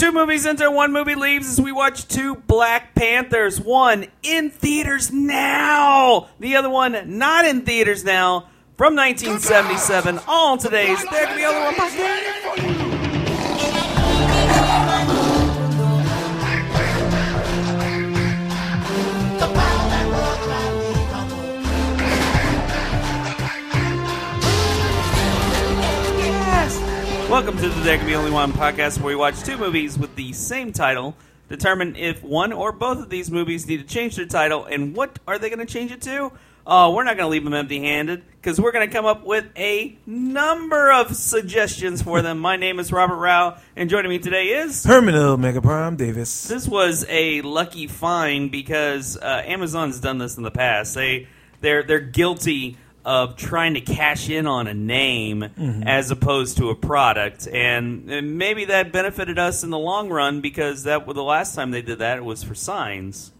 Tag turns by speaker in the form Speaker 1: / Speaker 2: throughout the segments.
Speaker 1: Two movies enter, one movie leaves as we watch two Black Panthers. One in theaters now, the other one not in theaters now. From 1977, all today's There Could Be Only One. Welcome to the There Can Be Only One podcast, where we watch two movies with the same title, determine if one or both of these movies need to change their title, and what are they going to change it to? Uh, we're not going to leave them empty-handed because we're going to come up with a number of suggestions for them. My name is Robert Rau, and joining me today is
Speaker 2: Terminal Mega Prime Davis.
Speaker 1: this was a lucky find because uh, Amazon's done this in the past. They they're they're guilty of trying to cash in on a name mm-hmm. as opposed to a product, and, and maybe that benefited us in the long run because that the last time they did that it was for Signs.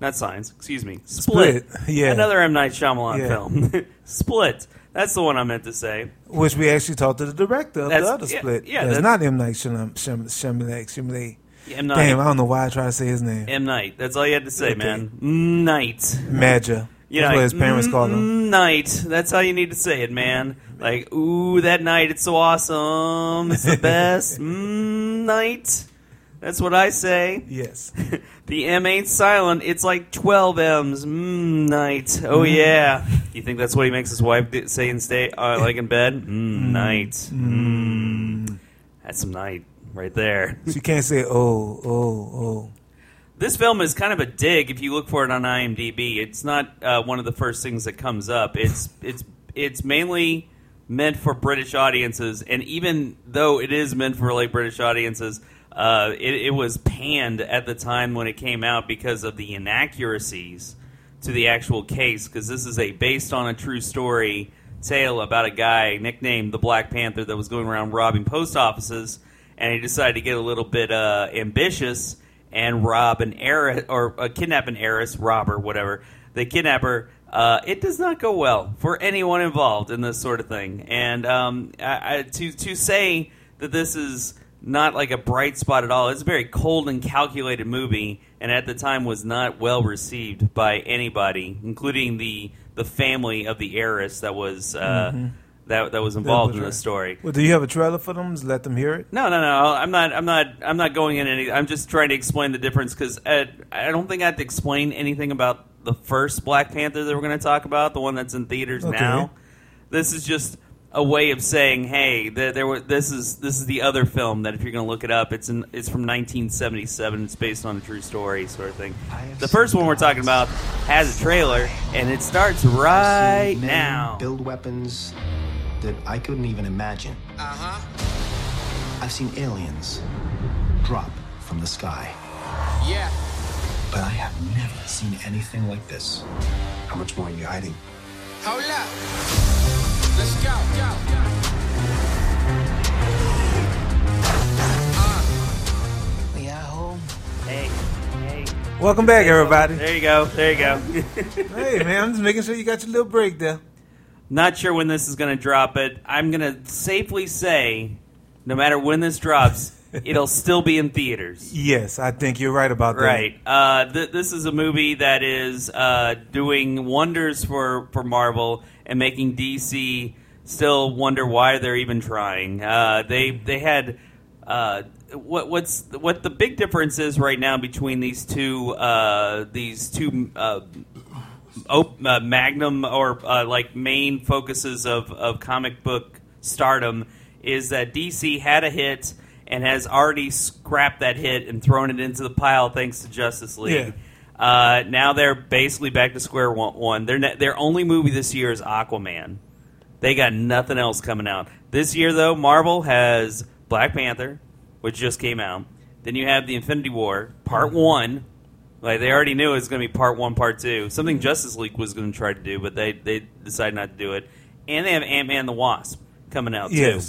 Speaker 1: Not Signs, excuse me. Split.
Speaker 2: Split, yeah.
Speaker 1: Another M. Night Shyamalan
Speaker 2: Yeah.
Speaker 1: film. Split. That's the one I meant to say.
Speaker 2: Which we actually talked to the director of
Speaker 1: That's-
Speaker 2: the other
Speaker 1: yeah,
Speaker 2: split.
Speaker 1: yeah,
Speaker 2: That's
Speaker 1: that's-
Speaker 2: not M. Night Shyam- Shyam- Shyamalan. Shyamalan.
Speaker 1: M. Night.
Speaker 2: Damn, I don't know why I try to say his name.
Speaker 1: M. Night. That's all you had to say,
Speaker 2: Okay.
Speaker 1: man. Night.
Speaker 2: Madja.
Speaker 1: You
Speaker 2: That's
Speaker 1: know,
Speaker 2: what his parents
Speaker 1: mm,
Speaker 2: call him.
Speaker 1: Night. That's how you need to say it, man. Like, ooh, that night, it's so awesome. It's the best. mm, night. That's what I say.
Speaker 2: Yes.
Speaker 1: The M ain't silent. It's like 12 M's. Mm, night. Oh, yeah. You think that's what he makes his wife say and stay, uh, like in bed? Mm, night. Mm. That's some night right there.
Speaker 2: You can't say, oh, oh, oh.
Speaker 1: This film is kind of a dig. If you look for it on IMDb, it's not uh, one of the first things that comes up. It's it's it's mainly meant for British audiences, and even though it is meant for like British audiences, uh, it, it was panned at the time when it came out because of the inaccuracies to the actual case. Because this is a based on a true story tale about a guy nicknamed the Black Panther that was going around robbing post offices, and he decided to get a little bit uh, ambitious and rob an heiress or uh, kidnap an heiress, rob her, whatever. The kidnapper. Uh, it does not go well for anyone involved in this sort of thing, and um, I, I, to to say that this is not like a bright spot at all. It's a very cold and calculated movie, and at the time was not well received by anybody, including the the family of the heiress that was uh, that that was involved
Speaker 2: was
Speaker 1: in
Speaker 2: right.
Speaker 1: the story.
Speaker 2: Well, do you have a trailer for them? Just let them hear it.
Speaker 1: No, no, no. I'm not. I'm not. I'm not going in any. I'm just trying to explain the difference because I don't think I have to explain anything about the first Black Panther that we're going to talk about, the one that's in theaters
Speaker 2: Okay.
Speaker 1: now. This is just a way of saying, hey, there, there were. This is this is the other film that if you're going to look it up, it's in, it's from 1977. It's based on a true story, sort of thing. The first one we're talking about has a trailer, and it starts right now.
Speaker 3: Build weapons that I couldn't even imagine. Uh huh. I've seen aliens drop from the sky,
Speaker 4: Yeah.
Speaker 3: but I have never seen anything like this. How much more are you hiding?
Speaker 4: Hold up. Let's go. go.
Speaker 3: We are home.
Speaker 1: Hey, hey.
Speaker 2: Welcome back, everybody.
Speaker 1: There you go. There you go.
Speaker 2: hey, man, I'm just making sure you got your little break there.
Speaker 1: Not sure when this is going to drop, but I'm going to safely say, no matter when this drops, it'll still be in theaters.
Speaker 2: Yes, I think you're right about that.
Speaker 1: Right. Uh, th- this is a movie that is uh, doing wonders for, for Marvel and making DC still wonder why they're even trying. Uh, they they had uh, what what's what the big difference is right now between these two uh, these two. Op- uh, magnum or uh, like main focuses of, of comic book stardom is that DC had a hit and has already scrapped that hit and thrown it into the pile thanks to Justice League. Uh, now they're basically back to square one. one. Their ne- their only movie this year is Aquaman. They got nothing else coming out this year though. Marvel has Black Panther, which just came out. Then you have the Infinity War Part One, like they already knew it was going to be part one, part two. Something Justice League was going to try to do, but they they decided not to do it. And they have Ant Man the Wasp coming out too.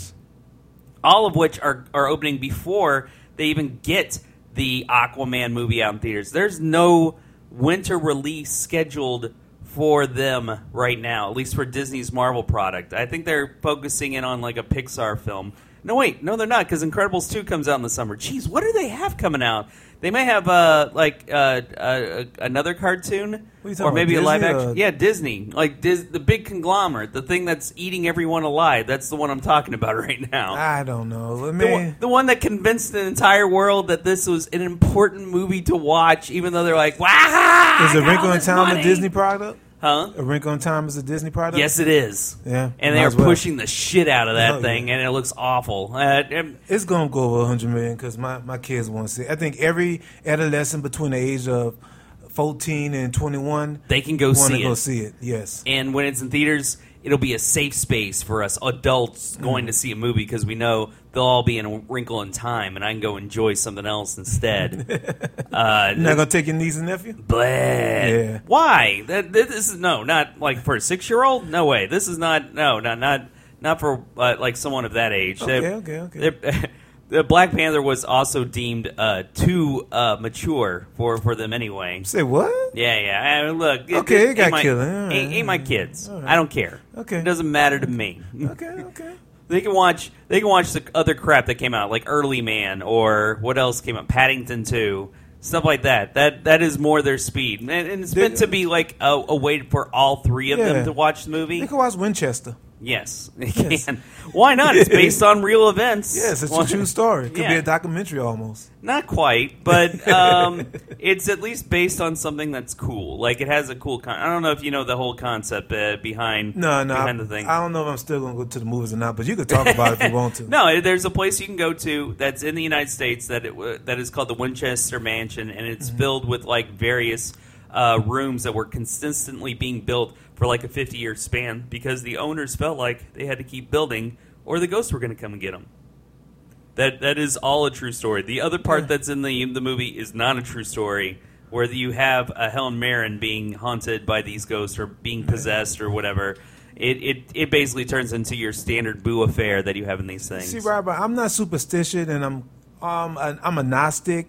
Speaker 1: All of which are are opening before they even get the Aquaman movie out in theaters. There's no winter release scheduled for them right now, at least for Disney's Marvel product. I think they're focusing in on like a Pixar film. No, wait, no, they're not because Incredibles two comes out in the summer. Jeez, what do they have coming out? They may have uh, like uh, uh, another cartoon,
Speaker 2: What are you talking
Speaker 1: or maybe
Speaker 2: about,
Speaker 1: a live action.
Speaker 2: or-
Speaker 1: Yeah, Disney, like Dis- the big conglomerate, the thing that's eating everyone alive. That's the one I'm talking about right now.
Speaker 2: I don't know. I
Speaker 1: The one, the one that convinced the entire world that this was an important movie to watch, even though they're like, "Wow!"
Speaker 2: is A
Speaker 1: I got
Speaker 2: Wrinkle in Time
Speaker 1: money."
Speaker 2: a Disney product?
Speaker 1: Huh?
Speaker 2: A Wrinkle in Time is a Disney product?
Speaker 1: Yes, it is.
Speaker 2: Yeah,
Speaker 1: and they are
Speaker 2: well.
Speaker 1: pushing the shit out of that
Speaker 2: Oh, yeah.
Speaker 1: thing, and it looks awful. Uh, and-
Speaker 2: It's gonna go over 100 million because my, my kids want to see. it. I think every adolescent between the age of 14 and 21
Speaker 1: They can go
Speaker 2: want
Speaker 1: see
Speaker 2: to go
Speaker 1: it.
Speaker 2: see it. Yes.
Speaker 1: and when it's in theaters, it'll be a safe space for us adults going to see a movie because we know they'll all be in a wrinkle in time, and I can go enjoy something else instead. uh,
Speaker 2: You're not gonna take your niece and nephew?
Speaker 1: Bleh.
Speaker 2: Yeah.
Speaker 1: Why? That, this is no, not like for a six-year-old. No way. This is not. No, not not not for uh, like someone of that age.
Speaker 2: Okay,
Speaker 1: They-
Speaker 2: okay, okay.
Speaker 1: the Black Panther was also deemed uh, too uh, mature for, for them anyway.
Speaker 2: Say what?
Speaker 1: Yeah, yeah. I mean, look, it-
Speaker 2: Okay, it
Speaker 1: ain't
Speaker 2: got
Speaker 1: my,
Speaker 2: killed. Right.
Speaker 1: Ain't, ain't my kids. I don't care.
Speaker 2: Okay.
Speaker 1: it doesn't matter to me.
Speaker 2: Okay, okay.
Speaker 1: They can watch. They can watch the other crap that came out, like Early Man or what else came out, Paddington Two, stuff like that. That that is more their speed, and, and it's meant to be like a, a way for all three of
Speaker 2: Yeah.
Speaker 1: them to watch the movie.
Speaker 2: They can watch Winchester.
Speaker 1: Yes, they can. Why not? It's based on real events.
Speaker 2: Yes, it's a true story. It could be
Speaker 1: Yeah.
Speaker 2: a documentary almost.
Speaker 1: Not quite, but um, it's at least based on something that's cool. Like it has a cool. Con- I don't know if you know the whole concept uh, behind
Speaker 2: No, no.
Speaker 1: behind the thing.
Speaker 2: I don't know if I'm still gonna go to the movies or not, but you could talk about it if you want to.
Speaker 1: No, there's a place you can go to that's in the United States that it, wa- that is called the Winchester Mansion, and it's filled with like various uh, rooms that were consistently being built for like a 50 year span because the owners felt like they had to keep building, or the ghosts were going to come and get them. That that is all a true story. The other part that's in the the movie is not a true story. Where you have a Helen Mirren being haunted by these ghosts or being possessed or whatever, it, it it basically turns into your standard boo affair that you have in these things.
Speaker 2: See, Robert, I'm not superstitious, and I'm um I'm a Gnostic,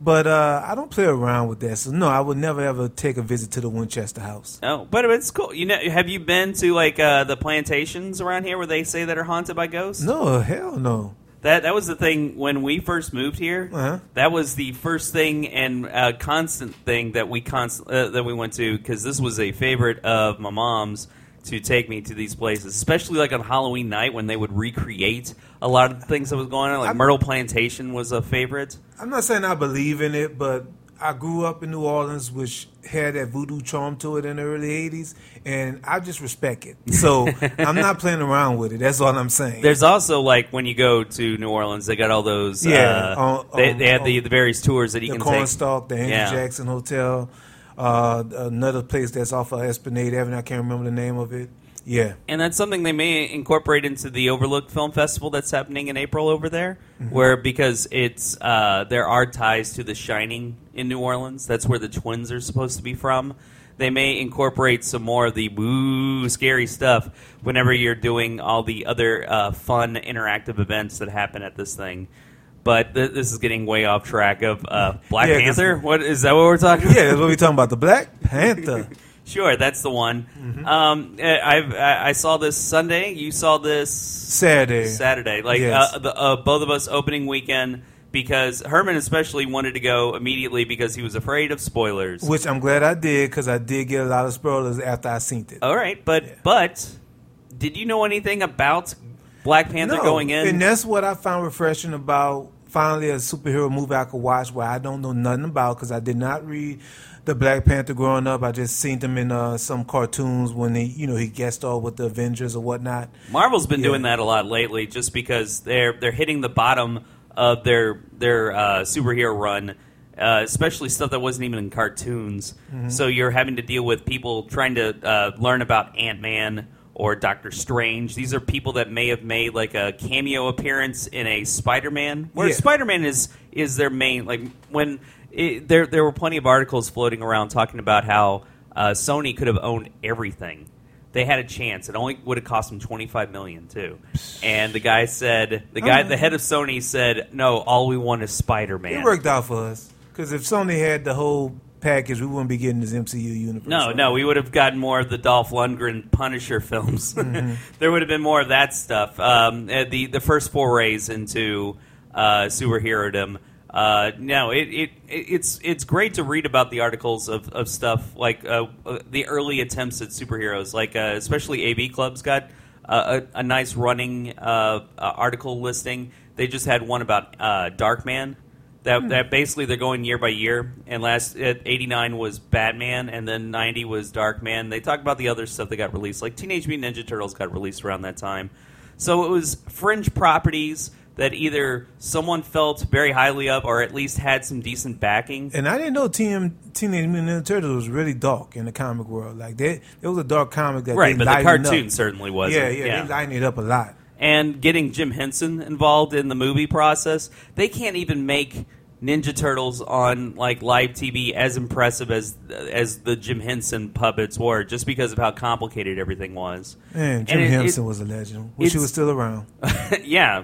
Speaker 2: but uh, I don't play around with that. So no, I would never ever take a visit to the Winchester house.
Speaker 1: Oh, but it's cool. You know, have you been to like uh, the plantations around here where they say that are haunted by ghosts?
Speaker 2: No, hell no.
Speaker 1: That that was the thing when we first moved here.
Speaker 2: Uh-huh.
Speaker 1: That was the first thing and uh, constant thing that we const- uh, that we went to because this was a favorite of my mom's to take me to these places, especially like on Halloween night when they would recreate a lot of the things that was going on. Like
Speaker 2: I'm-
Speaker 1: Myrtle Plantation was a favorite.
Speaker 2: I'm not saying I believe in it, but I grew up in New Orleans, which had that voodoo charm to it in the early '80s, and I just respect it. So I'm not playing around with it. That's all I'm saying.
Speaker 1: There's also like when you go to New Orleans, they got all those.
Speaker 2: Yeah,
Speaker 1: uh,
Speaker 2: on-
Speaker 1: they,
Speaker 2: on-
Speaker 1: they have the,
Speaker 2: on
Speaker 1: the various tours that you can take.
Speaker 2: the Cornstalk, the Andrew
Speaker 1: Yeah.
Speaker 2: Jackson Hotel, uh, another place that's off of Esplanade Avenue. I can't remember the name of it. Yeah,
Speaker 1: and that's something they may incorporate into the Overlook Film Festival that's happening in April over there,
Speaker 2: Mm-hmm.
Speaker 1: where because it's uh, there are ties to The Shining in New Orleans. That's where the twins are supposed to be from. They may incorporate some more of the woo scary stuff whenever you're doing all the other uh, fun interactive events that happen at this thing. But th- this is getting way off track of uh, Black
Speaker 2: Yeah,
Speaker 1: Panther. What is that? What we're talking about?
Speaker 2: yeah. That's what we're talking about. The Black Panther.
Speaker 1: Sure, that's the one.
Speaker 2: Mm-hmm.
Speaker 1: Um, eh, I've I I saw this Sunday. You saw this
Speaker 2: Saturday.
Speaker 1: Saturday. Like
Speaker 2: Yes.
Speaker 1: uh, the, uh, both of us opening weekend because Herman especially wanted to go immediately because he was afraid of spoilers.
Speaker 2: Which I'm glad I did because I did get a lot of spoilers after I seen it.
Speaker 1: All right, but but did you know anything about Black Panther
Speaker 2: No,
Speaker 1: going in?
Speaker 2: and that's what I found refreshing about finally a superhero movie I could watch where I don't know nothing about because I did not read the Black Panther growing up. I just seen them in uh, some cartoons when he, you know, he guest starred with the Avengers or whatnot.
Speaker 1: Marvel's been
Speaker 2: Yeah.
Speaker 1: doing that a lot lately, just because they're they're hitting the bottom of their their uh, superhero run, uh, especially stuff that wasn't even in cartoons.
Speaker 2: Mm-hmm.
Speaker 1: So you're having to deal with people trying to uh, learn about Ant Man or Doctor Strange. These are people that may have made like a cameo appearance in a Spider Man, where
Speaker 2: Yeah.
Speaker 1: Spider Man is is their main like when. It, there, there were plenty of articles floating around talking about how uh, Sony could have owned everything they had a chance. It only would have cost them twenty five million too. And the guy said, the guy, the head of Sony said, no, all we want is Spider Man."
Speaker 2: It worked out for us because if Sony had the whole package, we wouldn't be getting this MCU universe.
Speaker 1: No, no, we would have gotten more of the Dolph Lundgren Punisher films. there would have been more of that stuff. Um, uh, the the first forays into uh, superherodom. Uh, no, it, it it's it's great to read about the articles of, of stuff like uh, uh, the early attempts at superheroes, like uh, especially AV Club's got a, a nice running uh, uh, article listing. They just had one about uh, Darkman. That, hmm. that basically they're going year by year, and last at '89 was Batman, and then '90 was Dark Man. They talk about the other stuff that got released, like Teenage Mutant Ninja Turtles got released around that time. So it was fringe properties that either someone felt very highly of, or at least had some decent backing.
Speaker 2: And I didn't know TM, Teenage Mutant Ninja Turtles was really dark in the comic world. Like that, it was a dark comic that
Speaker 1: Right,
Speaker 2: they
Speaker 1: but the
Speaker 2: lightened
Speaker 1: cartoon
Speaker 2: up.
Speaker 1: certainly wasn't.
Speaker 2: Yeah, yeah, they lightened it up a lot.
Speaker 1: And getting Jim Henson involved in the movie process, they can't even make Ninja Turtles on like live TV as impressive as as the Jim Henson puppets were, just because of how complicated everything was.
Speaker 2: Man, Jim
Speaker 1: it-
Speaker 2: Henson
Speaker 1: it-
Speaker 2: was a legend. Wish he was still around.
Speaker 1: yeah,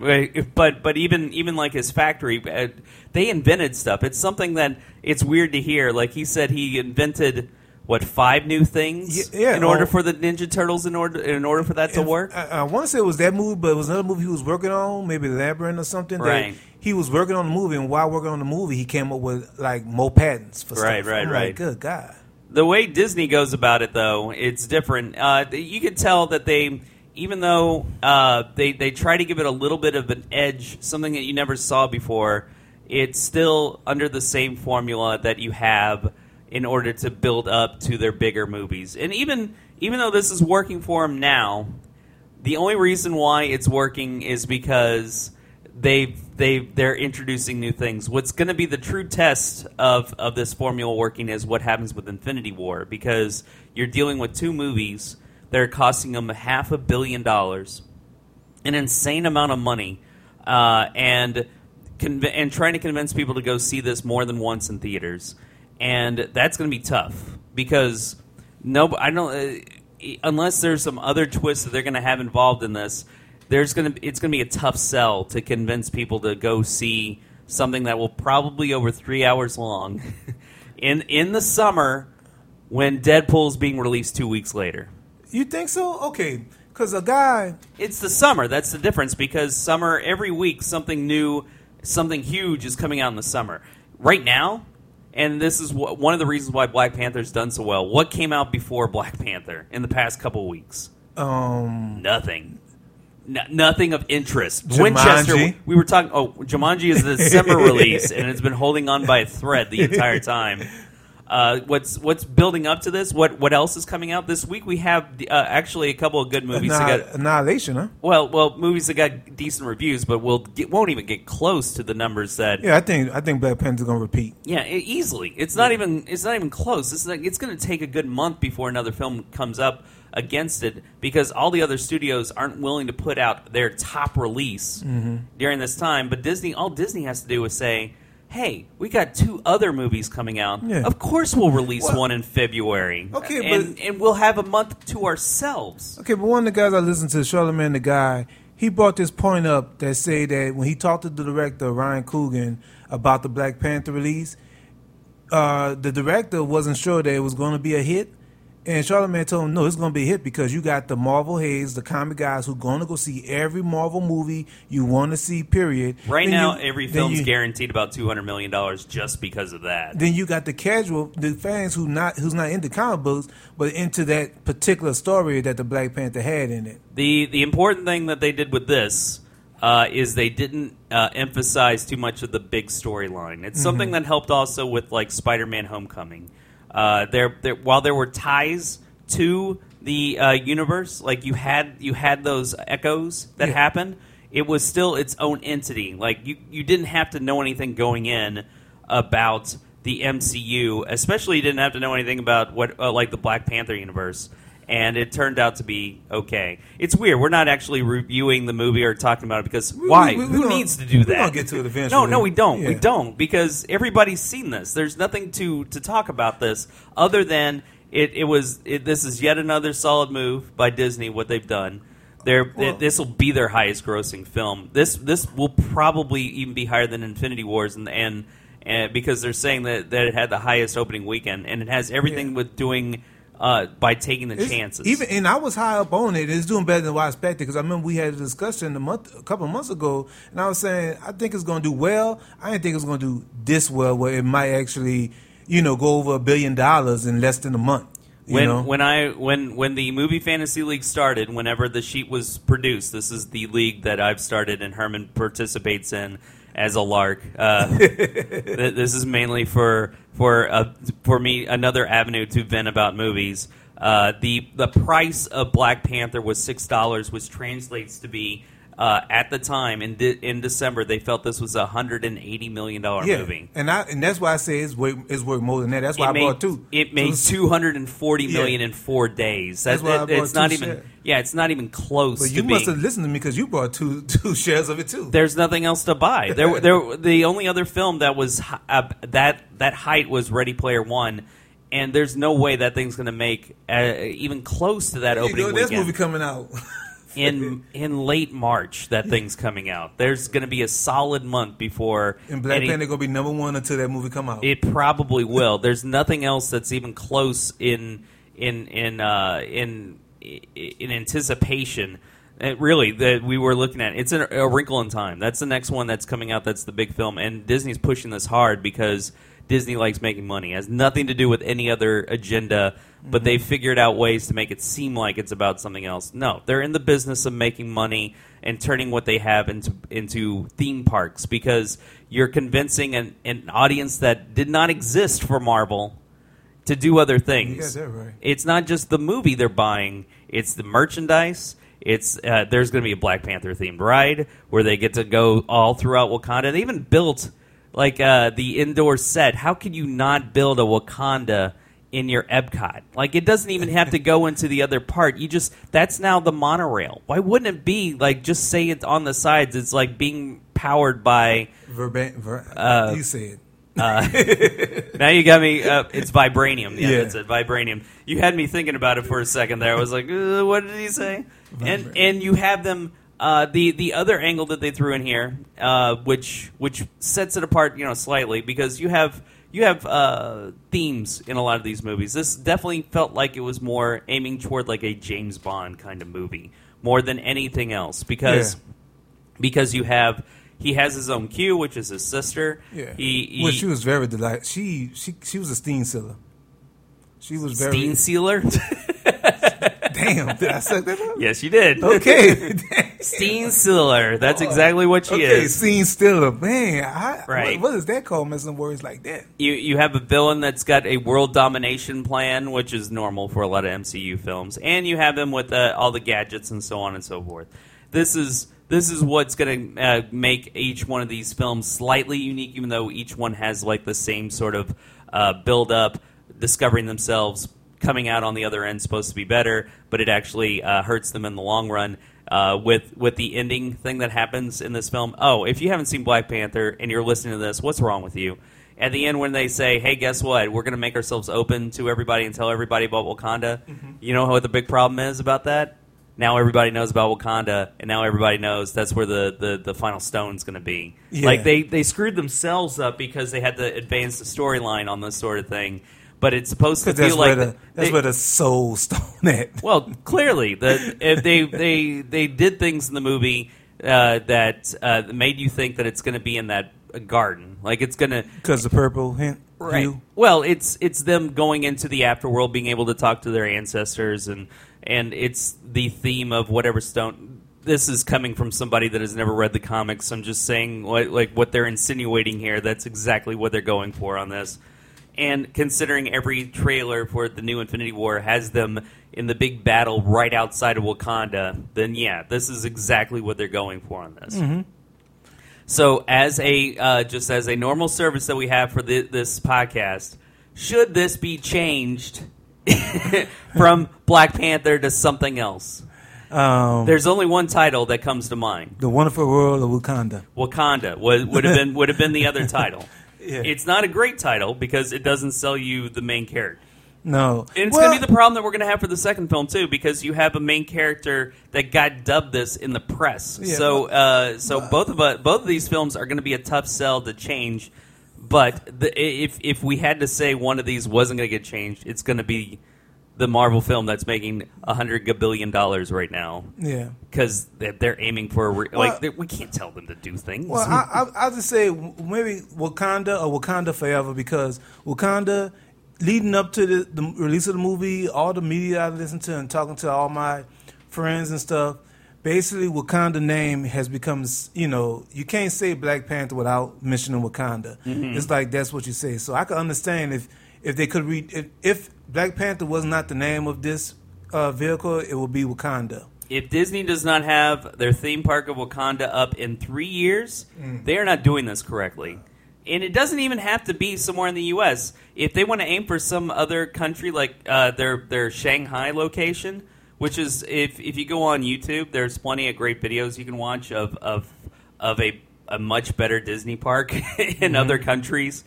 Speaker 1: but but even even like his factory, uh, they invented stuff. It's something that it's weird to hear. Like he said, he invented what five new things
Speaker 2: Yeah, yeah,
Speaker 1: in order
Speaker 2: oh.
Speaker 1: for the Ninja Turtles in order in order for that to work.
Speaker 2: I, I want to say it was that movie, but it was another movie he was working on, maybe Labyrinth or something. that
Speaker 1: Right.
Speaker 2: He was working on the movie, and while working on the movie, he came up with like more patents for
Speaker 1: Right,
Speaker 2: stuff.
Speaker 1: right,
Speaker 2: I'm
Speaker 1: right.
Speaker 2: Like, Good God.
Speaker 1: the way Disney goes about it, though, it's different. Uh, you can tell that they, even though uh, they they try to give it a little bit of an edge, something that you never saw before, it's still under the same formula that you have in order to build up to their bigger movies. And even even though this is working for them now, the only reason why it's working is because they they they're introducing new things. What's going to be the true test of of this formula working is what happens with Infinity War because you're dealing with two movies that are costing them half a billion dollars, an insane amount of money, uh, and and trying to convince people to go see this more than once in theaters, and that's going to be tough because no, I don't. Uh, unless there's some other twist that they're going to have involved in this, there's going to it's going to be a tough sell to convince people to go see something that will probably over three hours long in in the summer when Deadpool's being released two weeks later.
Speaker 2: You think so? Okay, because a guy.
Speaker 1: It's the summer. That's the difference because summer every week something new, something huge is coming out in the summer. Right now, and this is wh- one of the reasons why Black Panther's done so well. What came out before Black Panther in the past couple of weeks?
Speaker 2: Um,
Speaker 1: Nothing. N- nothing of interest.
Speaker 2: Jumanji.
Speaker 1: Winchester. We were talking. Oh, Jumanji is the December release, and it's been holding on by a thread the entire time. Uh, what's what's building up to this? What what else is coming out this week? We have uh, actually a couple of good movies. that
Speaker 2: Anni-
Speaker 1: got,
Speaker 2: Annihilation, huh?
Speaker 1: well, well, movies that got decent reviews, but will get, won't even get close to the numbers that.
Speaker 2: Yeah, I think I think Black Panther's gonna repeat.
Speaker 1: Yeah, e- easily. It's not even. It's not even close. It's like it's going to take a good month before another film comes up against it because all the other studios aren't willing to put out their top release
Speaker 2: Mm-hmm.
Speaker 1: during this time. But Disney, all Disney has to do is say, "Hey, we got two other movies coming out.
Speaker 2: Yeah.
Speaker 1: Of course, we'll release
Speaker 2: Well-
Speaker 1: one in February.
Speaker 2: Okay,
Speaker 1: and
Speaker 2: but-
Speaker 1: and we'll have a month to ourselves."
Speaker 2: Okay, but one of the guys I listened to, Charlemagne the guy, he brought this point up that say that when he talked to the director Ryan Coogler about the Black Panther release, uh, the director wasn't sure that it was going to be a hit. And Charlemagne told him, no, it's going to be a hit because you got the Marvel Haze, the comic guys who are going to go see every Marvel movie you want to see, period.
Speaker 1: Right
Speaker 2: Then
Speaker 1: now,
Speaker 2: you-
Speaker 1: every film's
Speaker 2: you-
Speaker 1: guaranteed about two hundred million dollars just because of that.
Speaker 2: then you got the casual, the fans who not who's not into comic books, but into that particular story that the Black Panther had in it.
Speaker 1: The the important thing that they did with this uh, is they didn't uh, emphasize too much of the big storyline. It's something that helped also with like Spider-Man: Homecoming. Uh, there, there, while there were ties to the uh, universe, like you had you had those echoes that
Speaker 2: Yeah.
Speaker 1: happened. It was still its own entity. Like you, you didn't have to know anything going in about the MCU. Especially, you didn't have to know anything about what uh, like the Black Panther universe and it turned out to be okay. It's weird. We're not actually reviewing the movie or talking about it because why?
Speaker 2: we- we
Speaker 1: Who needs to do
Speaker 2: we
Speaker 1: that?
Speaker 2: gonna get to it
Speaker 1: No,
Speaker 2: eventually.
Speaker 1: no, no, we don't. We don't because everybody's seen this. There's nothing to to talk about this other than it. It was. It, this is yet another solid move by Disney. What they've done.
Speaker 2: Well-
Speaker 1: this will be their highest grossing film. This this will probably even be higher than Infinity Wars and and and because they're saying that, that it had the highest opening weekend, and it has everything
Speaker 2: Yeah.
Speaker 1: with doing uh, by taking the
Speaker 2: It's-
Speaker 1: chances.
Speaker 2: Even and I was high up on it. It's doing better than what I expected because I remember we had a discussion a month, a couple of months ago, and I was saying I think it's going to do well. I didn't think it was going to do this well, where it might actually, you know, go over a billion dollars in less than a month. You
Speaker 1: when
Speaker 2: know?
Speaker 1: when I when when the movie fantasy league started, whenever the sheet was produced, this is the league that I've started and Herman participates in as a lark. Uh, th- this is mainly for for uh, for me another avenue to vent about movies. Uh, the the price of Black Panther was six dollars, which translates to be. Uh, at the time in de- in December, they felt this was a hundred and eighty million dollar
Speaker 2: yeah,
Speaker 1: movie.
Speaker 2: and I and that's why I say it's worth it's worth more than that. That's why
Speaker 1: it
Speaker 2: I
Speaker 1: made,
Speaker 2: bought two.
Speaker 1: It made two hundred and forty million
Speaker 2: Yeah.
Speaker 1: in four days.
Speaker 2: That's
Speaker 1: That-
Speaker 2: why I
Speaker 1: it- it's
Speaker 2: bought
Speaker 1: not
Speaker 2: two
Speaker 1: even.
Speaker 2: shares.
Speaker 1: Yeah, it's not even close.
Speaker 2: But you must
Speaker 1: being-
Speaker 2: have listened to me because you bought two two shares of it too.
Speaker 1: There's nothing else to buy. There, there. The only other film that was uh, that that height was Ready Player One, and there's no way that thing's going to make uh, even close to that
Speaker 2: There you
Speaker 1: opening
Speaker 2: go, this movie coming out.
Speaker 1: in in late March, that thing's coming out. There's going to be a solid month before
Speaker 2: and Black
Speaker 1: any-
Speaker 2: Panther gonna be number one until that movie come out.
Speaker 1: It probably will. There's nothing else that's even close in in in uh, in in anticipation. It really, that we were looking at it's a, a Wrinkle in Time. That's the next one that's coming out. That's the big film, and Disney's pushing this hard because Disney likes making money. It has nothing to do with any other agenda, but they figured out ways to make it seem like it's about something else. No, they're in the business of making money and turning what they have into into theme parks because you're convincing an, an audience that did not exist for Marvel to do other things.
Speaker 2: That right.
Speaker 1: It's not just the movie they're buying; it's the merchandise. It's uh, there's going to be a Black Panther themed ride where they get to go all throughout Wakanda. They even built like uh, the indoor set. How can you not build a Wakanda in your Epcot? Like it doesn't even have to go into the other part. You just that's now the monorail. Why wouldn't it be like just say it on the sides? It's like being powered by
Speaker 2: Verba- ver-
Speaker 1: Uh,
Speaker 2: you said.
Speaker 1: now you got me. Uh, it's vibranium. Yeah,
Speaker 2: Yeah.
Speaker 1: that's it. Vibranium. You had me thinking about it for a second there. I was like, uh, what did he say? And and you have them. Uh, the the other angle that they threw in here, uh, which which sets it apart, you know, slightly because you have you have uh, themes in a lot of these movies. This definitely felt like it was more aiming toward like a James Bond kind of movie more than anything else because
Speaker 2: Yeah.
Speaker 1: because you have he has his own Q, which is his sister.
Speaker 2: Yeah.
Speaker 1: He, he
Speaker 2: well, she was very delighted. She she she was a steam sealer. She was very
Speaker 1: Steam Sealer.
Speaker 2: damn. Did I suck that up?
Speaker 1: yes, you did.
Speaker 2: Okay.
Speaker 1: Steam Sealer. That's exactly what she
Speaker 2: okay,
Speaker 1: is.
Speaker 2: scene stiller. Man, I,
Speaker 1: Right.
Speaker 2: what, what is that called? Messing words like that.
Speaker 1: You you have a villain that's got a world domination plan, which is normal for a lot of MCU films, and you have him with uh, all the gadgets and so on and so forth. This is this is what's going to uh, make each one of these films slightly unique, even though each one has like the same sort of uh, build up, discovering themselves, coming out on the other end supposed to be better, but it actually uh, hurts them in the long run. Uh, with with the ending thing that happens in this film. Oh, if you haven't seen Black Panther and you're listening to this, what's wrong with you? At the end, when they say, "Hey, guess what? We're going to make ourselves open to everybody and tell everybody about Wakanda," you know what the big problem is about that? Now everybody knows about Wakanda, and now everybody knows that's where the, the, the final stone's going to be.
Speaker 2: Yeah.
Speaker 1: Like they they screwed themselves up because they had to advance the storyline on this sort of thing. But it's supposed to feel like
Speaker 2: the that's
Speaker 1: they-
Speaker 2: where the soul stone at.
Speaker 1: well, clearly, the, if they they they did things in the movie uh, that uh, made you think that it's going to be in that uh, garden, like it's going to.
Speaker 2: Because the purple hint. hue.
Speaker 1: Well, it's it's them going into the afterworld, being able to talk to their ancestors, and and it's the theme of whatever stone. This is coming from somebody that has never read the comics. I'm just saying, like, like what they're insinuating here. That's exactly what they're going for on this. And considering every trailer for the new Infinity War has them in the big battle right outside of Wakanda, then yeah, this is exactly what they're going for on this. So, as a uh, just as a normal service that we have for thi- this podcast, should this be changed from Black Panther to something else?
Speaker 2: Um,
Speaker 1: There's only one title that comes to mind.
Speaker 2: the Wonderful World of Wakanda.
Speaker 1: Wakanda would, would have been would have been the other title.
Speaker 2: Yeah.
Speaker 1: It's not a great title because it doesn't sell you the main character.
Speaker 2: No.
Speaker 1: And it's
Speaker 2: Well,
Speaker 1: going to be the problem that we're going to have for the second film too, because you have a main character that got dubbed this in the press.
Speaker 2: Yeah,
Speaker 1: so, uh, so both of us, both of these films are going to be a tough sell to change But the, if if we had to say one of these wasn't going to get changed, it's going to be the Marvel film that's making a hundred billion dollars right now
Speaker 2: Yeah.
Speaker 1: because they're, they're aiming for a re-
Speaker 2: Well-
Speaker 1: like we can't tell them to do things.
Speaker 2: Well, I, I, I'll just say maybe Wakanda or Wakanda Forever because Wakanda, leading up to the, the release of the movie, all the media I listened to and talking to all my friends and stuff, basically Wakanda name has become, you know, you can't say Black Panther without mentioning Wakanda. Mm-hmm. It's like that's what you say. So I could understand if if they could read if, if Black Panther was not the name of this uh, vehicle, it would be Wakanda.
Speaker 1: if Disney does not have their theme park of Wakanda up in three years, they are not doing this correctly. And it doesn't even have to be somewhere in the U.S. If they want to aim for some other country, like uh, their their Shanghai location, which is if if you go on YouTube, there's plenty of great videos you can watch of of of a a much better Disney park in other countries.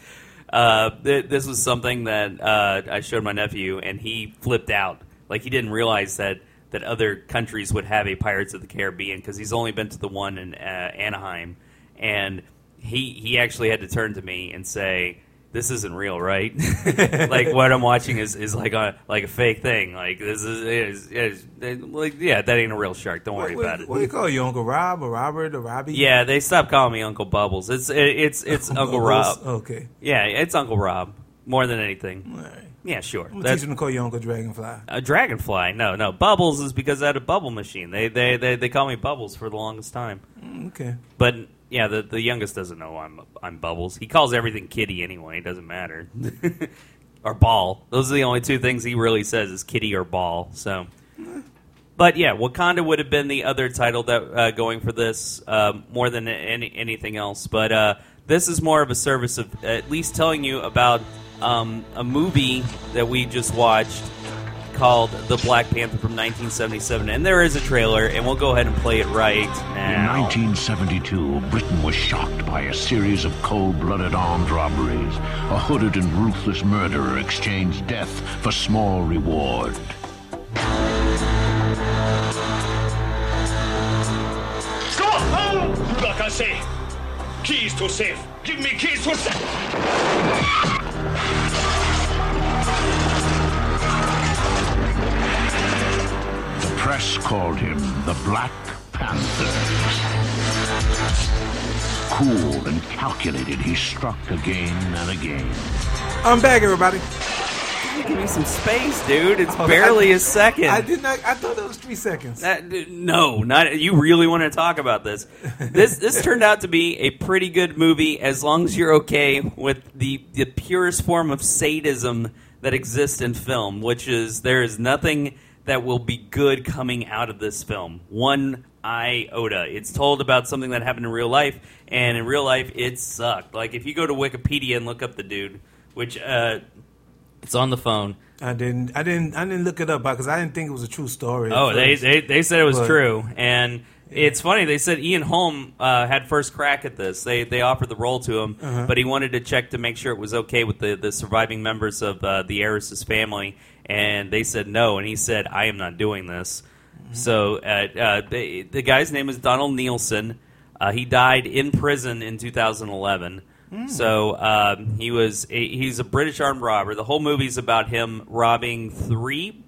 Speaker 1: Uh, th- this was something that uh, I showed my nephew, and he flipped out. Like he didn't realize that that other countries would have a Pirates of the Caribbean because he's only been to the one in uh, Anaheim, and he he actually had to turn to me and say. This isn't real, right? like what I'm watching is, is like a like a fake thing. Like this is, is, is like yeah, that ain't a real shark. Don't worry
Speaker 2: what,
Speaker 1: about
Speaker 2: what,
Speaker 1: it.
Speaker 2: What do you call you, Uncle Rob or Robert or Robbie?
Speaker 1: Yeah, they stopped calling me Uncle Bubbles. It's it, it's it's Uncle Rob.
Speaker 2: Okay.
Speaker 1: Yeah, it's Uncle Rob more than anything.
Speaker 2: All right.
Speaker 1: Yeah, sure.
Speaker 2: I'm gonna
Speaker 1: That's
Speaker 2: teach him to call you Uncle Dragonfly.
Speaker 1: a dragonfly. No, no. Bubbles is because I had a bubble machine. They they they, they call me Bubbles for the longest time.
Speaker 2: Mm, okay.
Speaker 1: But yeah, the the youngest doesn't know I'm I'm Bubbles. He calls everything Kitty anyway. It doesn't matter. or Ball. Those are the only two things he really says is Kitty or Ball. So. But yeah, Wakanda would have been the other title that uh, going for this um, more than any, anything else. But uh, this is more of a service of at least telling you about um, a movie that we just watched called The Black Panther from 1977, and there is a trailer, and we'll go ahead and play it right now.
Speaker 5: In 1972, Britain was shocked by a series of cold-blooded armed robberies. A hooded and ruthless murderer exchanged death for small reward.
Speaker 6: Stop! Like I say, keys to safe. Give me keys to safe.
Speaker 5: Press called him the Black Panther. Cool and calculated, he struck again and again.
Speaker 2: I'm back, everybody.
Speaker 1: Give me some space, dude. It's barely
Speaker 2: I-
Speaker 1: a second.
Speaker 2: I did not. I thought that was three seconds.
Speaker 1: That, no, not you. Really want to talk about this? This this turned out to be a pretty good movie as long as you're okay with the the purest form of sadism that exists in film, which is there is nothing that will be good coming out of this film. One iota. It's told about something that happened in real life, and in real life, it sucked. Like if you go to Wikipedia and look up the dude, which uh, it's on the phone.
Speaker 2: I didn't. I didn't. I didn't look it up because I didn't think it was a true story.
Speaker 1: Oh, they, they they said it was
Speaker 2: But-
Speaker 1: true, and it's funny. They said Ian Holm uh, had first crack at this. They they offered the role to him,
Speaker 2: Uh-huh.
Speaker 1: but he wanted to check to make sure it was okay with the, the surviving members of uh, the heiress's family, and they said no. And he said, "I am not doing this."
Speaker 2: Mm-hmm.
Speaker 1: So uh, uh, the, the guy's name is Donald Neilson. Uh, he died in prison in 2011.
Speaker 2: Hmm.
Speaker 1: So um, he was a, he's a British armed robber. The whole movie's about him robbing three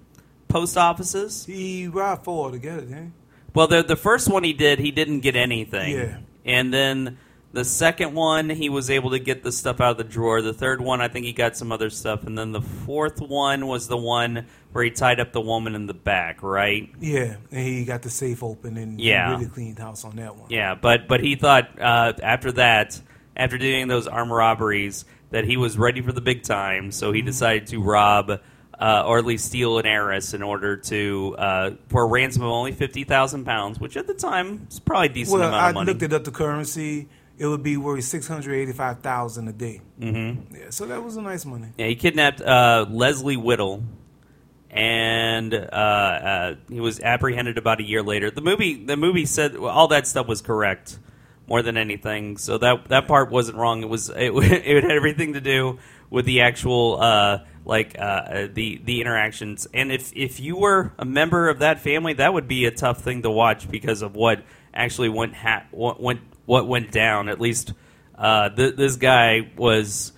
Speaker 1: post offices.
Speaker 2: He robbed four together. He?
Speaker 1: Well, the the first one he did, he didn't get anything.
Speaker 2: Yeah.
Speaker 1: And then the second one, he was able to get the stuff out of the drawer. The third one, I think he got some other stuff. And then the fourth one was the one where he tied up the woman in the back, right?
Speaker 2: Yeah, and he got the safe open and
Speaker 1: Yeah.
Speaker 2: really cleaned house on that one.
Speaker 1: Yeah, but but he thought uh, after that, after doing those armed robberies, that he was ready for the big time. So he decided to rob. Uh, or at least steal an heiress in order to uh, for a ransom of only fifty thousand pounds, which at the time was probably a decent
Speaker 2: Well,
Speaker 1: amount
Speaker 2: I
Speaker 1: of money.
Speaker 2: I looked it up. The currency it would be worth six hundred eighty-five thousand a day. Mm-hmm. Yeah, so that was a nice money.
Speaker 1: Yeah, he kidnapped uh, Lesley Whittle, and uh, uh, he was apprehended about a year later. The movie, the movie said well, all that stuff was correct, more than anything. So that that part wasn't wrong. It was it, it had everything to do with the actual uh, like uh, the the interactions. And if if you were a member of that family, that would be a tough thing to watch because of what actually went ha- what went what went down. At least Uh, th- this guy was.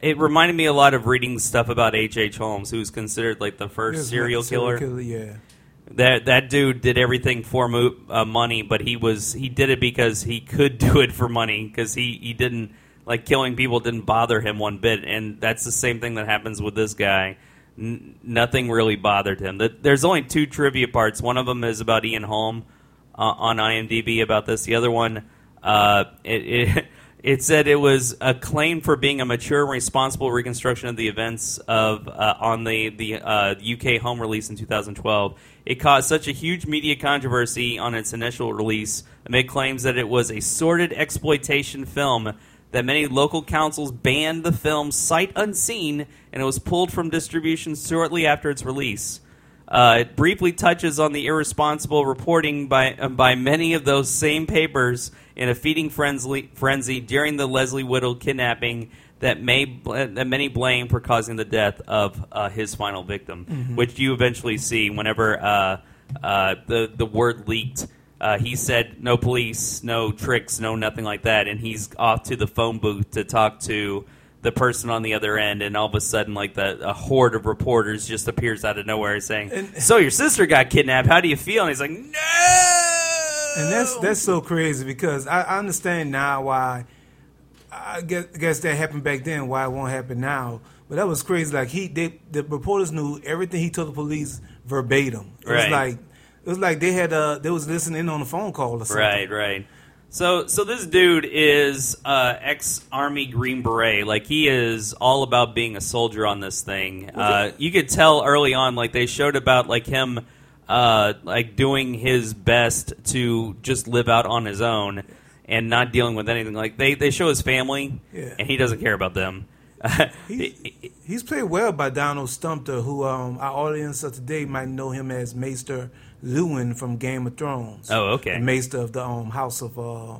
Speaker 1: It reminded me a lot of reading stuff about H. H. Holmes, who was considered like the first serial killer.
Speaker 2: Yeah.
Speaker 1: That that dude did everything for mo- uh, money, but he was he did it because he could do it for money because he he didn't like killing people didn't bother him one bit, and that's the same thing that happens with this guy. N- nothing really bothered him. Th- There's only two trivia parts. One of them is about Ian Holm uh, on IMDb about this. The other one, uh, it, it it said it was a claim for being a mature responsible reconstruction of the events of uh, on the the uh, UK home release in 2012. It caused such a huge media controversy on its initial release amid claims that it was a sordid exploitation film that many local councils banned the film sight unseen and it was pulled from distribution shortly after its release. Uh, it briefly touches on the irresponsible reporting by uh, by many of those same papers in a feeding frenzy, frenzy during the Lesley Whittle kidnapping that may that many blame for causing the death of uh, his final victim, which you eventually see whenever uh, uh, the the word leaked. Uh, he said no police, no tricks, no nothing like that, and he's off to the phone booth to talk to the person on the other end, and all of a sudden, like the a horde of reporters just appears out of nowhere saying, "So your sister got kidnapped? How do you feel?" And he's like, "No."
Speaker 2: And that's that's so crazy because I, I understand now why. I guess, guess that happened back then. Why it won't happen now? But that was crazy. Like he, they, the reporters knew everything he told the police verbatim. It was like it was like they had uh they was listening on the phone call or something.
Speaker 1: Right, right. So, so this dude is uh, ex Army Green Beret. Like he is all about being a soldier on this thing. Uh, you could tell early on, like they showed about like him, uh, like doing his best to just live out on his own and not dealing with anything. Like they, they show his family,
Speaker 2: Yeah.
Speaker 1: and he doesn't care about them.
Speaker 2: He, he's played well by Donald Sumpter, who um, our audience of today might know him as Maester Luwin from Game of Thrones.
Speaker 1: Oh, okay.
Speaker 2: The Maester of the um, House of uh,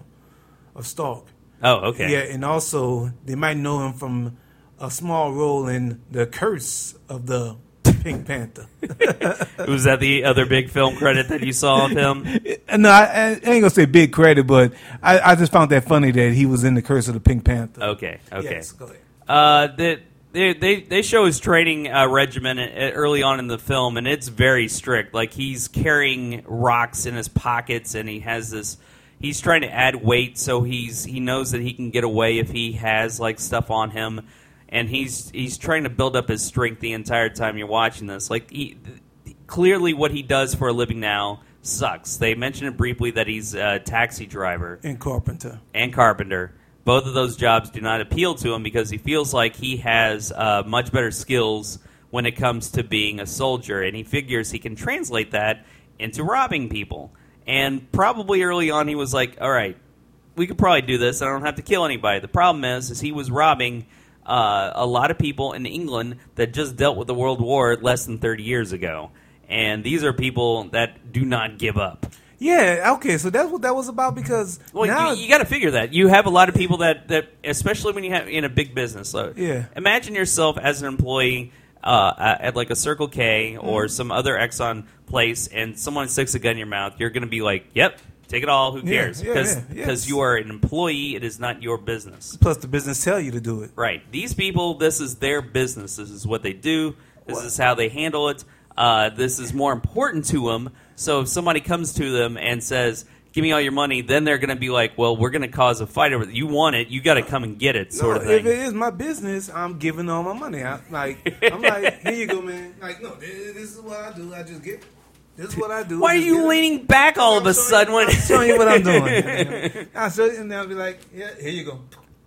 Speaker 2: of Stark.
Speaker 1: oh, okay.
Speaker 2: Yeah, and also they might know him from a small role in The Curse of the Pink Panther.
Speaker 1: Was that the other big film credit that you saw of him?
Speaker 2: no, I, I ain't gonna say big credit, but I, I just found that funny that he was in The Curse of the Pink Panther.
Speaker 1: Okay, okay.
Speaker 2: Yes, go ahead.
Speaker 1: Uh, that they, they they show his training uh, regimen uh, early on in the film, and it's very strict. Like he's carrying rocks in his pockets, and he has this. He's trying to add weight, so he's he knows that he can get away if he has like stuff on him, and he's he's trying to build up his strength the entire time you're watching this. Like he clearly, what he does for a living now sucks. They mention it briefly that he's a taxi driver
Speaker 2: And Carpenter.
Speaker 1: and carpenter. Both of those jobs do not appeal to him because he feels like he has uh, much better skills when it comes to being a soldier, and he figures he can translate that into robbing people. And probably early on, he was like, "All right, we could probably do this. I don't have to kill anybody." The problem is, is he was robbing uh, a lot of people in England that just dealt with the World War less than thirty years ago, and these are people that do not give up.
Speaker 2: Yeah, okay, so that's what that was about because
Speaker 1: Well,
Speaker 2: now
Speaker 1: you, you got to figure that you have a lot of people that, that especially when you have in a big business. So
Speaker 2: Yeah.
Speaker 1: imagine yourself as an employee uh, at like a Circle K or some other Exxon place, and someone sticks a gun in your mouth. You're going to be like, "Yep, take it all. Who
Speaker 2: Yeah,
Speaker 1: cares?"
Speaker 2: yeah,
Speaker 1: Because
Speaker 2: yeah, yes.
Speaker 1: you are an employee. It is not your business.
Speaker 2: plus the business tell you to do it.
Speaker 1: Right. These people, this is their business. This is what they do. This is how they handle it. Uh, this is more important to them. So if somebody comes to them and says, "Give me all your money," then they're going to be like, "Well, we're going to cause a fight over it. You want it? You got to come and get it." Sort
Speaker 2: no,
Speaker 1: of thing.
Speaker 2: If it is my business, I'm giving all my money. I, like I'm like, here you go, man. Like, no, this, this is what I do. I just get. This is what I do.
Speaker 1: Why are you
Speaker 2: get it.
Speaker 1: leaning back all of
Speaker 2: I'm
Speaker 1: a
Speaker 2: showing
Speaker 1: sudden?
Speaker 2: you-
Speaker 1: When
Speaker 2: I'm showing you what I'm doing. I'll show you, and they'll be like, yeah, here you go.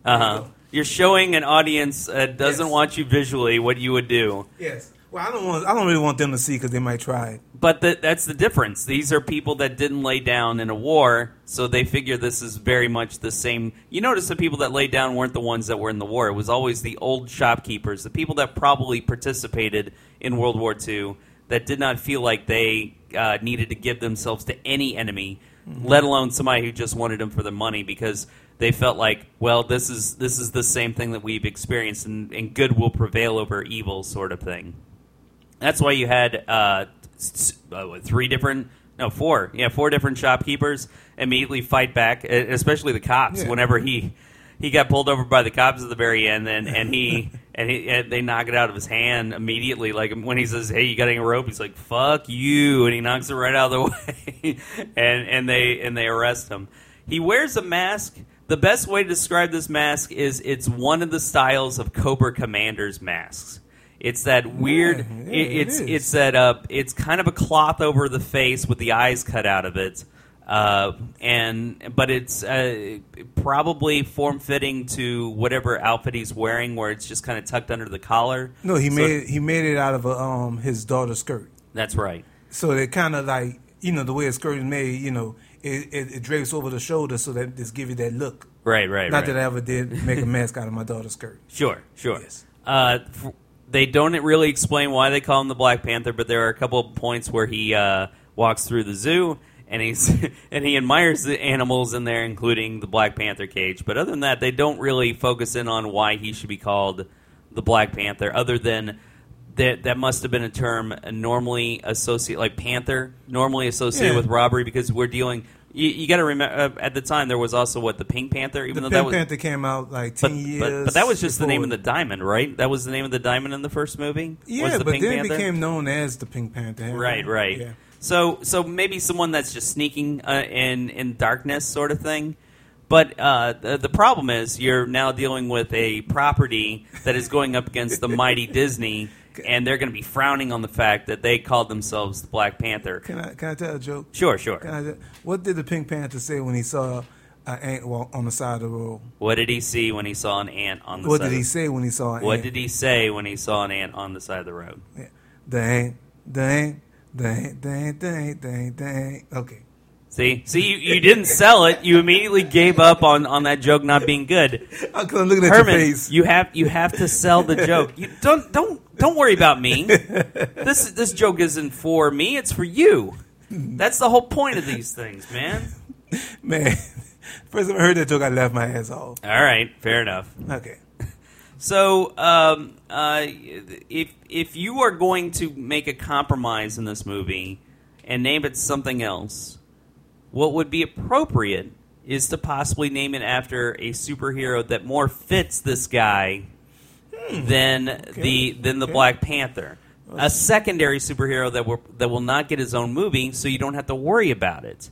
Speaker 1: uh huh. You're showing an audience that doesn't
Speaker 2: Yes.
Speaker 1: want you visually what you would do.
Speaker 2: Yes. Well, I don't want. I don't really want them to see because they might try it.
Speaker 1: But the, that's the difference. These are people that didn't lay down in a war, so they figure this is very much the same. You notice the people that laid down weren't the ones that were in the war. It was always the old shopkeepers, the people that probably participated in World War II that did not feel like they uh, needed to give themselves to any enemy, let alone somebody who just wanted them for the money because they felt like, well, this is this is the same thing that we've experienced, and, and good will prevail over evil, sort of thing. That's why you had uh, uh, three different, no, four, yeah, four different shopkeepers immediately fight back, especially the cops.
Speaker 2: Yeah.
Speaker 1: Whenever he he got pulled over by the cops at the very end, and and he and he and they knock it out of his hand immediately. Like when he says, "Hey, you got any rope?" He's like, "Fuck you," and he knocks it right out of the way, and and they and they arrest him. He wears a mask. The best way to describe this mask is it's one of the styles of Cobra Commander's masks. It's that weird.
Speaker 2: Yeah, yeah,
Speaker 1: it,
Speaker 2: it
Speaker 1: it's
Speaker 2: is.
Speaker 1: it's that uh, it's kind of a cloth over the face with the eyes cut out of it, uh, and but it's uh, probably form fitting to whatever outfit he's wearing, where it's just kind of tucked under the collar.
Speaker 2: No, he
Speaker 1: So-
Speaker 2: made he made it out of a, um his daughter's skirt.
Speaker 1: That's right.
Speaker 2: So it kind of like you know the way a skirt is made. You know, it, it, it drapes over the shoulder so that just give you that look.
Speaker 1: Right, right,
Speaker 2: Not
Speaker 1: right.
Speaker 2: that I ever did make a mask out of my daughter's skirt.
Speaker 1: Sure, sure.
Speaker 2: Yes.
Speaker 1: Uh, f- they don't really explain why they call him the Black Panther, but there are a couple of points where he uh, walks through the zoo and he's and he admires the animals in there, including the Black Panther cage. But other than that, they don't really focus in on why he should be called the Black Panther, other than. That, that must have been a term normally associated, like panther, normally associated
Speaker 2: Yeah.
Speaker 1: with robbery, because we're dealing. You, you got to remember, uh, at the time there was also what the Pink Panther, even
Speaker 2: The
Speaker 1: though that
Speaker 2: Pink
Speaker 1: was
Speaker 2: Panther came out like
Speaker 1: but,
Speaker 2: ten years.
Speaker 1: but, but that was just the name of the diamond, right? That was the name of the diamond in the first movie.
Speaker 2: Yeah,
Speaker 1: the
Speaker 2: but
Speaker 1: Pink
Speaker 2: then
Speaker 1: Panther?
Speaker 2: it became known as the Pink Panther.
Speaker 1: right, right.
Speaker 2: Yeah.
Speaker 1: So, so maybe someone that's just sneaking uh, in in darkness, sort of thing. But uh, the, the problem is you're now dealing with a property that is going up against the mighty Disney, and they're going to be frowning on the fact that they called themselves the Black Panther.
Speaker 2: Can I can I tell a joke?
Speaker 1: Sure, sure.
Speaker 2: I what did the Pink Panther say when he saw uh, an ant walk on the side of the road?
Speaker 1: What did he see when he saw an ant on the
Speaker 2: What
Speaker 1: side?
Speaker 2: did he
Speaker 1: of-
Speaker 2: say when he saw an
Speaker 1: What
Speaker 2: ant?
Speaker 1: did he say when he saw an ant on the side of the road?
Speaker 2: Yeah. The ant, the ant, the ant, the ant, the ant, the ant, the ant. Okay.
Speaker 1: See, see, you, you didn't sell it. You immediately gave up on, on that joke not being good.
Speaker 2: I'm looking at
Speaker 1: Herman,
Speaker 2: your face.
Speaker 1: you have you have to sell the joke. You don't don't don't worry about me. This this joke isn't for me. It's for you. That's the whole point of these things, man.
Speaker 2: Man, first time I heard that joke, I laughed my ass off.
Speaker 1: All right, fair enough.
Speaker 2: Okay.
Speaker 1: So, um, uh, if if you are going to make a compromise in this movie and name it something else, what would be appropriate is to possibly name it after a superhero that more fits this guy than the than the
Speaker 2: Okay.
Speaker 1: Black Panther. A secondary superhero that will that will not get his own movie, so you don't have to worry about it.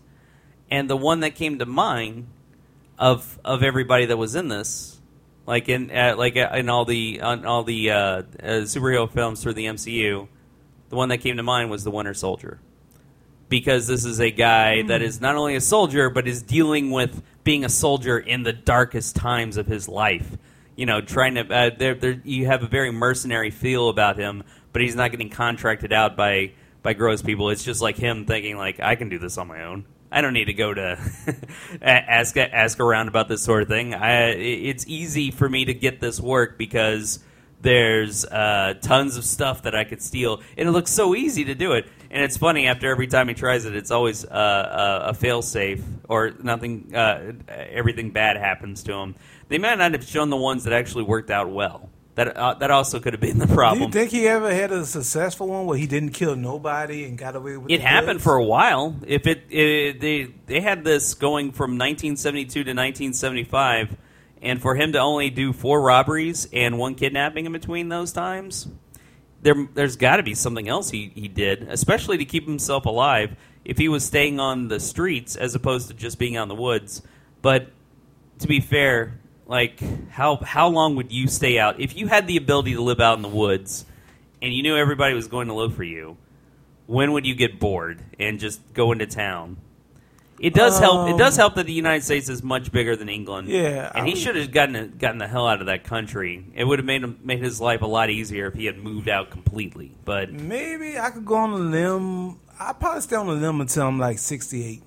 Speaker 1: And the one that came to mind of of everybody that was in this, like in uh, like uh, in all the on all the uh, uh, superhero films through the MCU, the one that came to mind was the Winter Soldier, because this is a guy that is not only a soldier but is dealing with being a soldier in the darkest times of his life. You know, trying to uh, there, there you have a very mercenary feel about him, but he's not getting contracted out by by gross people. It's just like him thinking like I can do this on my own. I don't need to go to ask ask around about this sort of thing. I, it's easy for me to get this work because there's uh, tons of stuff that I could steal, and it looks so easy to do it. And it's funny after every time he tries it, it's always uh, a, a fail safe or nothing. Uh, everything bad happens to him. They might not have shown the ones that actually worked out well. That uh, that also could have been the problem.
Speaker 2: Do you think he ever had a successful one where he didn't kill nobody and got away with
Speaker 1: It happened
Speaker 2: goods?
Speaker 1: for a while. If it, it they they had this going from 1972 to 1975, and for him to only do four robberies and one kidnapping in between those times, there there's got to be something else he he did, especially to keep himself alive. If he was staying on the streets as opposed to just being out in the woods, but to be fair, like how how long would you stay out if you had the ability to live out in the woods and you knew everybody was going to look for you? When would you get bored and just go into town? It does help. It does um, help that the United States is much bigger than England.
Speaker 2: Yeah,
Speaker 1: and he
Speaker 2: I-
Speaker 1: should have gotten gotten the hell out of that country. It would have made him made his life a lot easier if he had moved out completely. But
Speaker 2: Maybe I could go on a limb. I'll probably stay on a limb until I'm like 68.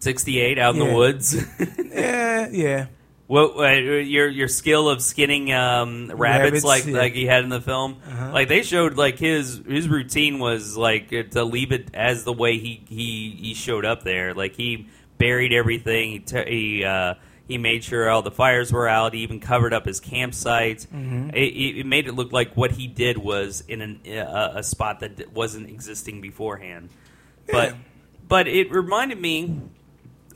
Speaker 1: sixty eight out in
Speaker 2: Yeah.
Speaker 1: the woods.
Speaker 2: Yeah, yeah.
Speaker 1: What uh, your your skill of skinning um, rabbits,
Speaker 2: Rabbits,
Speaker 1: like
Speaker 2: yeah.
Speaker 1: like he had in the film?
Speaker 2: Uh-huh.
Speaker 1: Like they showed like his his routine was like uh, to leave it as the way he he, he showed up there. Like he buried everything. He t- he, uh, he made sure all the fires were out. He even covered up his campsite.
Speaker 2: Mm-hmm.
Speaker 1: It, it it made it look like what he did was in an, uh, a spot that wasn't existing beforehand. But but it reminded me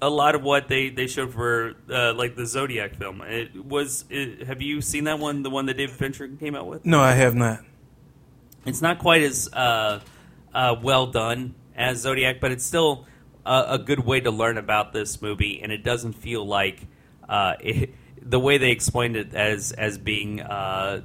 Speaker 1: a lot of what they, they showed for uh, like the Zodiac film. It was. It, have you seen that one? The one that David Fincher came out with.
Speaker 2: No, I have not.
Speaker 1: It's not quite as uh, uh, well done as Zodiac, but it's still a, a good way to learn about this movie, and it doesn't feel like uh, it, the way they explained it as as being uh,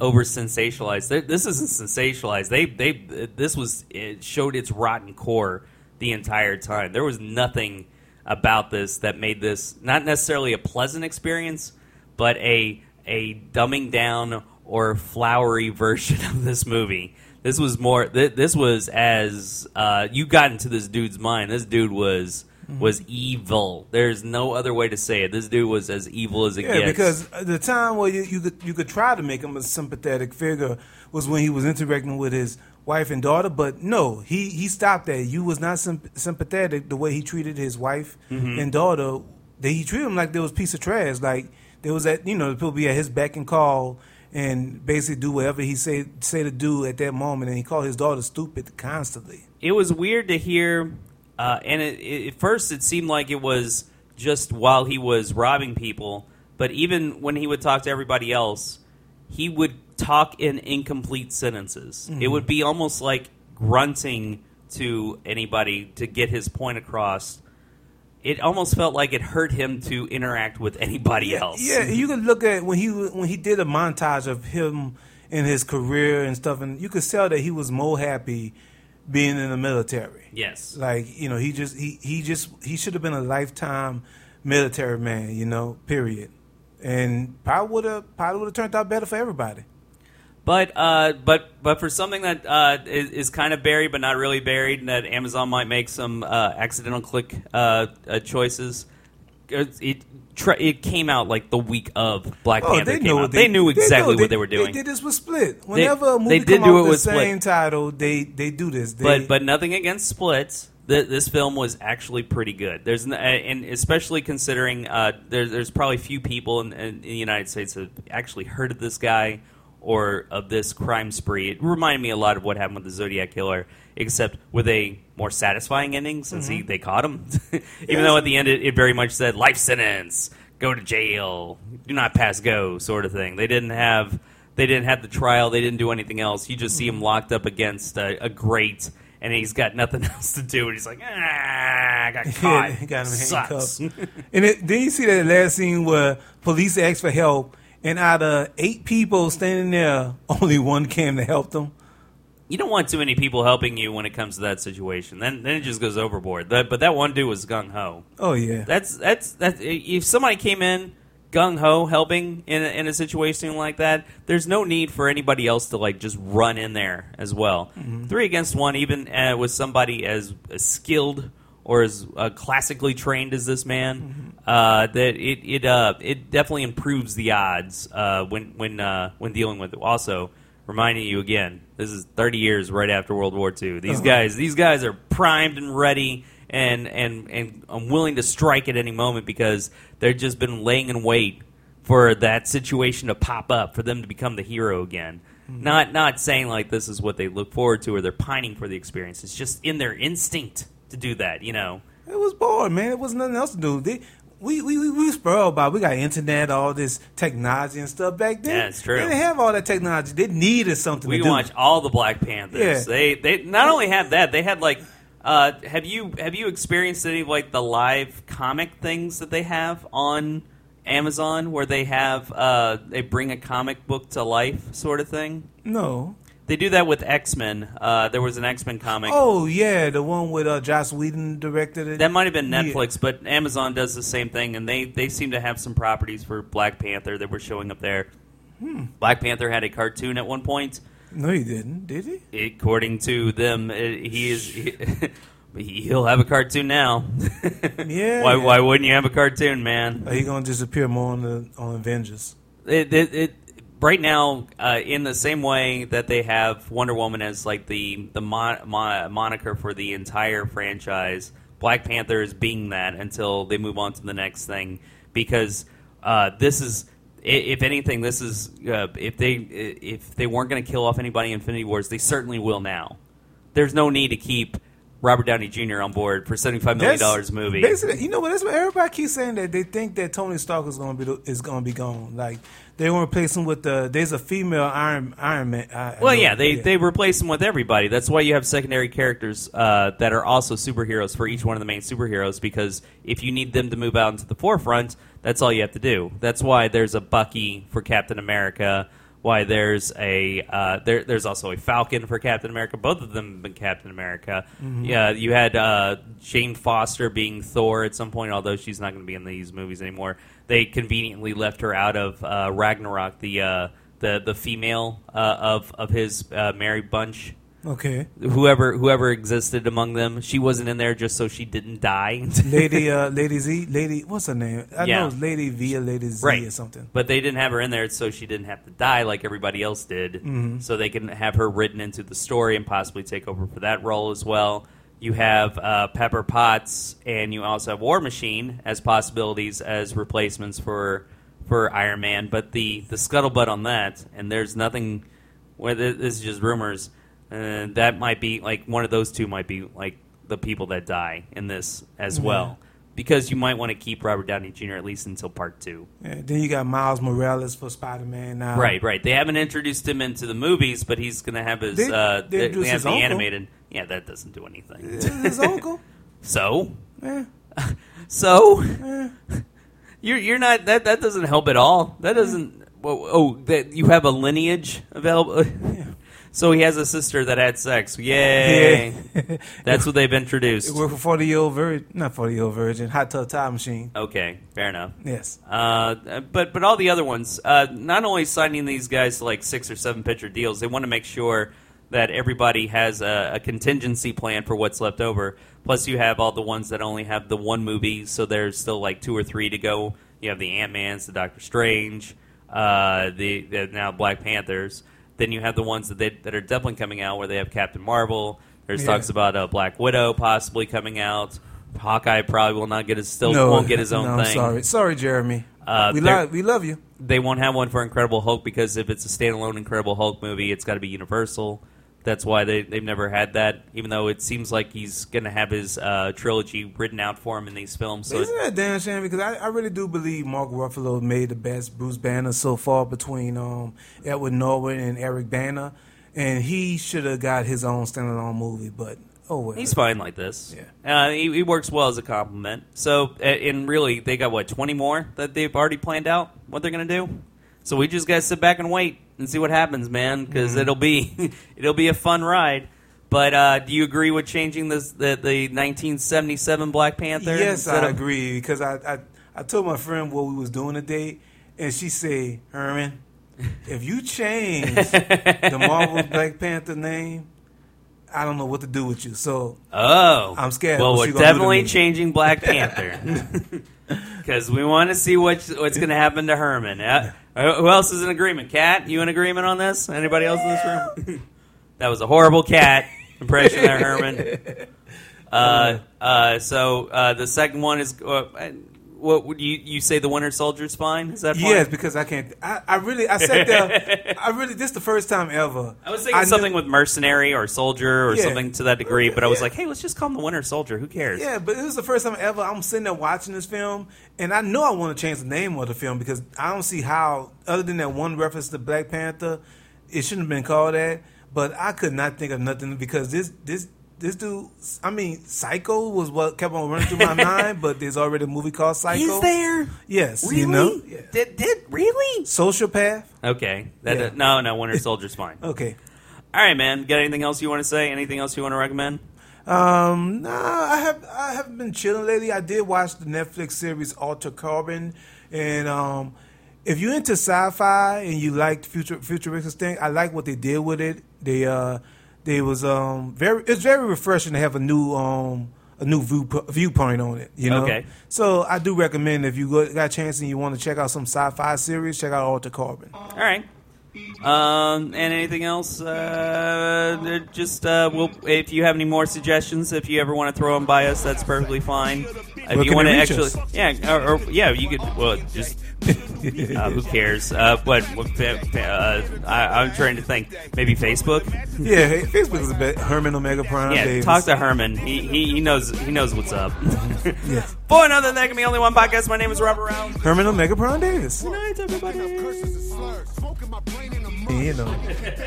Speaker 1: over sensationalized. This isn't sensationalized. They they this was it showed its rotten core the entire time. There was nothing about this that made this not necessarily a pleasant experience, but a a dumbing down or flowery version of this movie. This was more. Th- this was as uh, you got into this dude's mind. This dude was was evil. There's no other way to say it. This dude was as evil as it
Speaker 2: Yeah,
Speaker 1: gets.
Speaker 2: because the time where you, you could you could try to make him a sympathetic figure was when he was interacting with his wife and daughter. But no, he he stopped that. You was not symp- sympathetic the way he treated his wife
Speaker 1: Mm-hmm.
Speaker 2: and daughter. That he treated them like they was piece of trash. Like there was that you know people be at his beck and call and basically do whatever he say say to do at that moment. And he called his daughter stupid constantly.
Speaker 1: it was weird to hear, uh, and it, it, at first it seemed like it was just while he was robbing people. But even when he would talk to everybody else, he would talk in incomplete sentences. It mm-hmm. would be almost like grunting to anybody to get his point across. It almost felt like it hurt him to interact with anybody else.
Speaker 2: Yeah, you could look at when he when he did a montage of him in his career and stuff, and you could tell that he was more happy being in the military.
Speaker 1: Yes.
Speaker 2: Like you know, he just he he just he should have been a lifetime military man. You know, period. And probably would have probably would have turned out better for everybody.
Speaker 1: But uh, but but for something that uh, is, is kind of buried but not really buried, and that Amazon might make some uh, accidental click uh, uh, choices. It it, it came out like the week of Black
Speaker 2: Oh,
Speaker 1: Panther
Speaker 2: they
Speaker 1: came
Speaker 2: knew
Speaker 1: out.
Speaker 2: what
Speaker 1: They, knew exactly
Speaker 2: know.
Speaker 1: what they were doing.
Speaker 2: They did this with Split. Whenever a
Speaker 1: they
Speaker 2: movie
Speaker 1: did
Speaker 2: come
Speaker 1: do
Speaker 2: out
Speaker 1: it
Speaker 2: with the
Speaker 1: Split.
Speaker 2: same title, they they do this. They,
Speaker 1: but but nothing against Splits. Th- This film was actually pretty good. There's and especially considering uh, there's there's probably few people in, in, in the United States that have actually heard of this guy or of this crime spree. It reminded me a lot of what happened with the Zodiac killer, except with a more satisfying ending since he, they caught him. Even though at the end it, it very much said life sentence, go to jail, do not pass go, sort of thing. They didn't have they didn't have the trial. They didn't do anything else. You just see him locked up against a, a grate, and he's got nothing else to do. And he's like, ah, I got caught.
Speaker 2: got him handcuffed. and it, then you see that last scene where police ask for help, and out of eight people standing there, only one came to help them.
Speaker 1: you don't want too many people helping you when it comes to that situation. Then then it just goes overboard. That, but that one dude was gung ho.
Speaker 2: Oh yeah,
Speaker 1: That's that's that. If somebody came in gung ho helping in a, in a situation like that, there's no need for anybody else to like just run in there as well. Three against one, even uh, with somebody as, as skilled or as uh, classically trained as this man, uh, that it it uh, it definitely improves the odds uh, when when uh, when dealing with it. Also. Reminding you again, this is 30 years right after World War II. These guys, these guys are primed and ready, and and and I'm willing to strike at any moment because they've just been laying in wait for that situation to pop up for them to become the hero again. Not not saying like this is what they look forward to or they're pining for the experience. It's just in their instinct to do that. You know.
Speaker 2: it was bored, man. It was nothing else to do. They, we we we, we spoiled about. We got internet, all this technology and stuff back then.
Speaker 1: Yeah, it's true.
Speaker 2: They didn't have all that technology. They needed something
Speaker 1: We
Speaker 2: to do.
Speaker 1: watch all the Black Panthers.
Speaker 2: Yeah.
Speaker 1: They they not only had that, they had like. Uh, have you have you experienced any of like the live comic things that they have on Amazon, where they have uh, they bring a comic book to life, sort of thing?
Speaker 2: No.
Speaker 1: They do that with X Men. Uh, there was an X Men comic.
Speaker 2: Oh yeah, the one with uh, Joss Whedon directed it.
Speaker 1: That might have been
Speaker 2: Yeah.
Speaker 1: Netflix, but Amazon does the same thing, and they, they seem to have some properties for Black Panther that were showing up there.
Speaker 2: Hmm.
Speaker 1: Black Panther had a cartoon at one point.
Speaker 2: No, he didn't. Did he?
Speaker 1: According to them, uh, he is he, he'll have a cartoon now.
Speaker 2: Yeah.
Speaker 1: why why wouldn't you have a cartoon, man?
Speaker 2: Are you gonna disappear more on the on Avengers?
Speaker 1: It, it, it right now uh, in the same way that they have Wonder Woman as like the the mon- mon- moniker for the entire franchise. Black Panther is being that until they move on to the next thing because uh, this is. If anything, this is uh, if they if they weren't going to kill off anybody in Infinity Wars, they certainly will now. There's no need to keep Robert Downey Jr. on board for seventy five million dollars movie.
Speaker 2: Basically, you know what? That's what everybody keeps saying that they think that Tony Stark is going to be is going to be gone. Like they want to replace him with the. There's a female Iron Iron Man. I, I
Speaker 1: Well,
Speaker 2: know-
Speaker 1: yeah, they they replace them with everybody. That's why you have secondary characters uh, that are also superheroes for each one of the main superheroes. Because if you need them to move out into the forefront, that's all you have to do. That's why there's a Bucky for Captain America. Why there's a uh, there, there's also a Falcon for Captain America. Both of them have been Captain America. Yeah, you had uh, Jane Foster being Thor at some point, although she's not going to be in these movies anymore. They conveniently left her out of uh, Ragnarok, the uh, the the female uh, of of his uh, merry bunch.
Speaker 2: Okay,
Speaker 1: Whoever whoever existed among them, she wasn't in there just so she didn't die.
Speaker 2: Lady uh, Lady Z, Lady what's her name? I
Speaker 1: Yeah.
Speaker 2: know it's Lady V or Lady Z
Speaker 1: right
Speaker 2: or something.
Speaker 1: But they didn't have her in there so she didn't have to die like everybody else did.
Speaker 2: Mm-hmm.
Speaker 1: So they can have her written into the story and possibly take over for that role as well. You have uh, Pepper Potts and you also have War Machine as possibilities as replacements for for Iron Man. But the the scuttlebutt on that, and there's nothing. Well, this is just rumors. Uh, that might be like one of those two might be like the people that die in this as well. Because you might want to keep Robert Downey Jr. at least until part two.
Speaker 2: Yeah, then you got Miles Morales for Spider Man now.
Speaker 1: Right, right. They haven't introduced him into the movies, but he's going to have his.
Speaker 2: They-
Speaker 1: uh,
Speaker 2: they
Speaker 1: they, have the
Speaker 2: uncle.
Speaker 1: animated. Yeah, that doesn't do anything.
Speaker 2: His uncle.
Speaker 1: so,
Speaker 2: Yeah.
Speaker 1: so you're you're not that that doesn't help at all. That doesn't. Well, oh, that you have a lineage available. So he has a sister that had sex. Yay!
Speaker 2: Yeah.
Speaker 1: That's what they've introduced.
Speaker 2: We're for forty year old virgin, not forty year old virgin, hot tub time machine.
Speaker 1: Okay, fair enough.
Speaker 2: Yes.
Speaker 1: Uh, but but all the other ones, uh, not only signing these guys to like six or seven pitcher deals, they want to make sure that everybody has a, a contingency plan for what's left over. Plus, you have all the ones that only have the one movie, so there's still like two or three to go. You have the Ant Man's, the Doctor Strange, uh, the, the now Black Panthers. Then you have the ones that they, that are definitely coming out, where they have Captain Marvel. There's
Speaker 2: Yeah.
Speaker 1: talks about uh, Black Widow possibly coming out. Hawkeye probably will not get his still
Speaker 2: no,
Speaker 1: won't get his own
Speaker 2: no, I'm
Speaker 1: thing
Speaker 2: sorry, sorry, Jeremy.
Speaker 1: Uh,
Speaker 2: we love we love you.
Speaker 1: they won't have one for Incredible Hulk because if it's a standalone Incredible Hulk movie, it's got to be Universal. That's why they, they've never had that, even though it seems like he's going to have his uh, trilogy written out for him in these films. So
Speaker 2: Isn't that a damn shame? Because I, I really do believe Mark Ruffalo made the best Bruce Banner so far between um, Edward Norton and Eric Bana, and he should have got his own standalone movie. But oh well,
Speaker 1: he's fine like this.
Speaker 2: Yeah.
Speaker 1: Uh, he, he works well as a compliment. So, and really, they got, what, 20 more that they've already planned out what they're going to do? So we just got to sit back and wait and see what happens, man, because
Speaker 2: Mm-hmm.
Speaker 1: it'll be it'll be a fun ride. But uh, do you agree with changing this the, the 1977 Black Panther?
Speaker 2: Yes, I
Speaker 1: of-
Speaker 2: agree because I, I I told my friend what we was doing today, and she said, Herman, if you change the Marvel Black Panther name, I don't know what to do with you. So
Speaker 1: Oh,
Speaker 2: I'm scared
Speaker 1: Well, we're
Speaker 2: you gonna do to
Speaker 1: definitely changing Black Panther because we want to see what's what's going to happen to Herman. Uh, who else is in agreement? Cat, you in agreement on this? Anybody else in this room? that was a horrible cat impression there, Herman. Uh, uh, so uh, the second one is uh, what would you you say? The Winter Soldier's fine? Is that fine?
Speaker 2: yes, because I can't. I, I really I sat there. I really this is the first time ever.
Speaker 1: I was thinking
Speaker 2: knew-
Speaker 1: something with mercenary or soldier or
Speaker 2: Yeah.
Speaker 1: something to that degree, but I was
Speaker 2: Yeah.
Speaker 1: like, hey, let's just call him the Winter Soldier. Who cares?
Speaker 2: Yeah, but it was the first time ever I'm sitting there watching this film, and I know I want to change the name of the film because I don't see how, other than that one reference to Black Panther, it shouldn't have been called that. But I could not think of nothing because this this this dude, I mean, Psycho was what kept on running through my mind, but there's already a movie called Psycho.
Speaker 1: He's there.
Speaker 2: Yes,
Speaker 1: Really?
Speaker 2: you know, yeah.
Speaker 1: Did did really?
Speaker 2: Sociopath.
Speaker 1: Okay. That
Speaker 2: Yeah.
Speaker 1: no no Winter Soldier's fine.
Speaker 2: Okay.
Speaker 1: All right, man. Got anything else you want to say? Anything else you want to recommend?
Speaker 2: Um, nah, I have I haven't been chilling lately. I did watch the Netflix series Altered Carbon, and um, if you're into sci-fi and you like future futuristic thing, I like what they did with it. They uh, they was um very it's very refreshing to have a new um a new view, viewpoint on it. You know,
Speaker 1: Okay.
Speaker 2: So I do recommend if you got a chance and you want to check out some sci-fi series, check out Altered Carbon.
Speaker 1: All right. Um, and anything else? Uh, just uh, we'll, if you have any more suggestions, if you ever want to throw them by us, that's perfectly fine. If
Speaker 2: Where
Speaker 1: you want to actually,
Speaker 2: us?
Speaker 1: yeah, or, or yeah, you could. Well, just uh, who cares? Uh, but what fa- fa- uh, I, I'm trying to think. Maybe Facebook.
Speaker 2: Yeah, hey, Facebook is a bit Herman OmegaPrime.
Speaker 1: Yeah,
Speaker 2: Davis.
Speaker 1: talk to Herman. He, he he knows he knows what's up.
Speaker 2: Yes.
Speaker 1: For another that can be only one podcast. My name is Robert Rau.
Speaker 2: Herman OmegaPrime Davis.
Speaker 1: Good night, everybody.
Speaker 2: You know,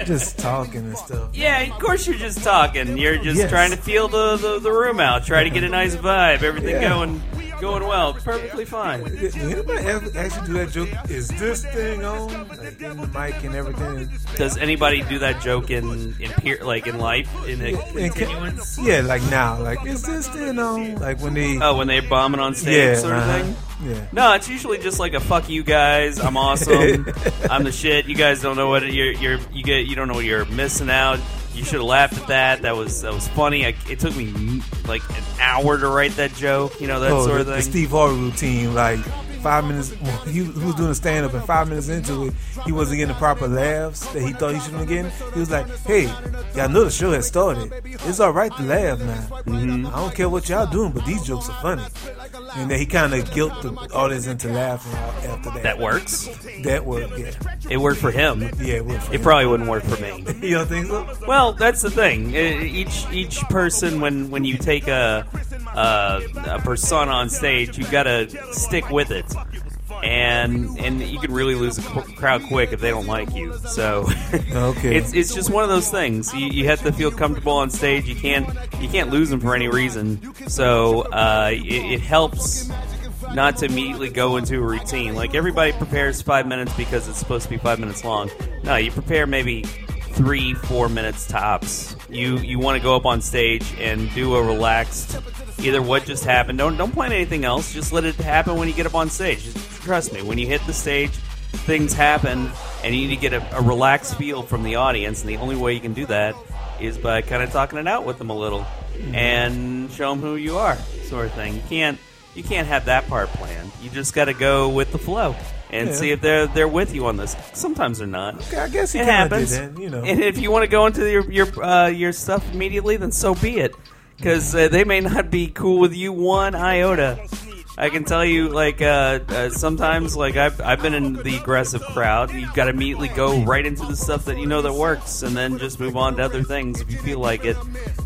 Speaker 2: just talking and stuff.
Speaker 1: Yeah, of course you're just talking. You're just
Speaker 2: Yes.
Speaker 1: trying to feel the, the, the room out. Try to get a nice vibe. Everything
Speaker 2: Yeah.
Speaker 1: going going well. Perfectly fine.
Speaker 2: Did anybody ever actually do that joke? Is this thing on? Like in the mic and everything?
Speaker 1: Does anybody do that joke in in peer, like in life in a
Speaker 2: ca-
Speaker 1: continuance?
Speaker 2: yeah, like now. Like, is this thing on? Like when they.
Speaker 1: Oh, when they're bombing on stage,
Speaker 2: yeah.
Speaker 1: sort of
Speaker 2: uh-huh.
Speaker 1: thing.
Speaker 2: Yeah.
Speaker 1: No, it's usually just like a "fuck you guys." I'm awesome. I'm the shit. You guys don't know what you're. You're you get. You don't know what you're missing out. You should have laughed at that. That was that was funny. I, it took me like an hour to write that joke. You know that
Speaker 2: oh,
Speaker 1: sort
Speaker 2: the,
Speaker 1: of
Speaker 2: the
Speaker 1: thing.
Speaker 2: Steve Harvey routine, like five minutes. He, he was doing a stand up, and five minutes into it, he wasn't getting the proper laughs that he thought he should have been getting. He was like, "Hey, y'all know the show has started. It's all right to laugh now.
Speaker 1: Mm-hmm.
Speaker 2: I don't care what y'all doing, but these jokes are funny." And then he kind of guilt the audience into laughing after that.
Speaker 1: that works.
Speaker 2: That worked. Yeah,
Speaker 1: It worked for him.
Speaker 2: yeah, it worked. For
Speaker 1: It
Speaker 2: him.
Speaker 1: probably wouldn't work for me.
Speaker 2: You don't think so?
Speaker 1: Well, that's the thing. E- Each each person, when when you take a a, a persona on stage, you got to stick with it, and and you can really lose a crowd quick if they don't like you. So,
Speaker 2: Okay.
Speaker 1: it's it's just one of those things. You, you have to feel comfortable on stage. You can't you can't lose them for any reason. So uh, it, it helps not to immediately go into a routine. Like everybody prepares five minutes because it's supposed to be five minutes long. No, you prepare maybe three, four minutes tops. You you want to go up on stage and do a relaxed, either what just happened. Don't don't plan anything else. Just let it happen when you get up on stage. Just trust me. When you hit the stage, things happen, and you need to get a, a relaxed feel from the audience. And the only way you can do that is by kind of talking it out with them a little and show them who you are, sort of thing. You can't you can't have that part planned. You just got to go with the flow and
Speaker 2: Yeah.
Speaker 1: see if they're they're with you on this. Sometimes they're not.
Speaker 2: Okay, I guess
Speaker 1: It happens.
Speaker 2: that. You know.
Speaker 1: And if you want to go into your your uh, your stuff immediately, then so be it. Because uh, they may not be cool with you one iota. I can tell you, like uh, uh, sometimes, like I've I've been in the aggressive crowd. You've got to immediately go right into the stuff that you know that works, and then just move on to other things if you feel like it.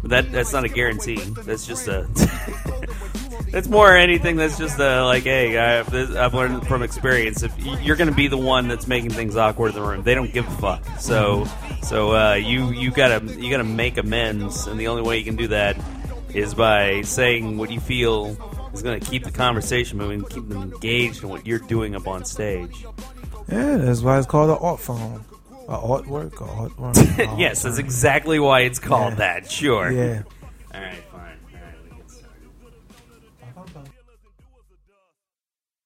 Speaker 1: That that's not a guarantee. That's just a. it's more anything that's just a, like, hey, I've, I've learned from experience. If you're going to be the one that's making things awkward in the room, they don't give a fuck. So, so uh, you you gotta you gotta make amends, and the only way you can do that is by saying what you feel is going to keep the conversation moving, keep them engaged in what you're doing up on stage.
Speaker 2: yeah, that's why it's called an art form, a artwork, or artwork.
Speaker 1: yes, that's exactly why it's called
Speaker 2: Yeah.
Speaker 1: that. Sure.
Speaker 2: Yeah.
Speaker 1: All right.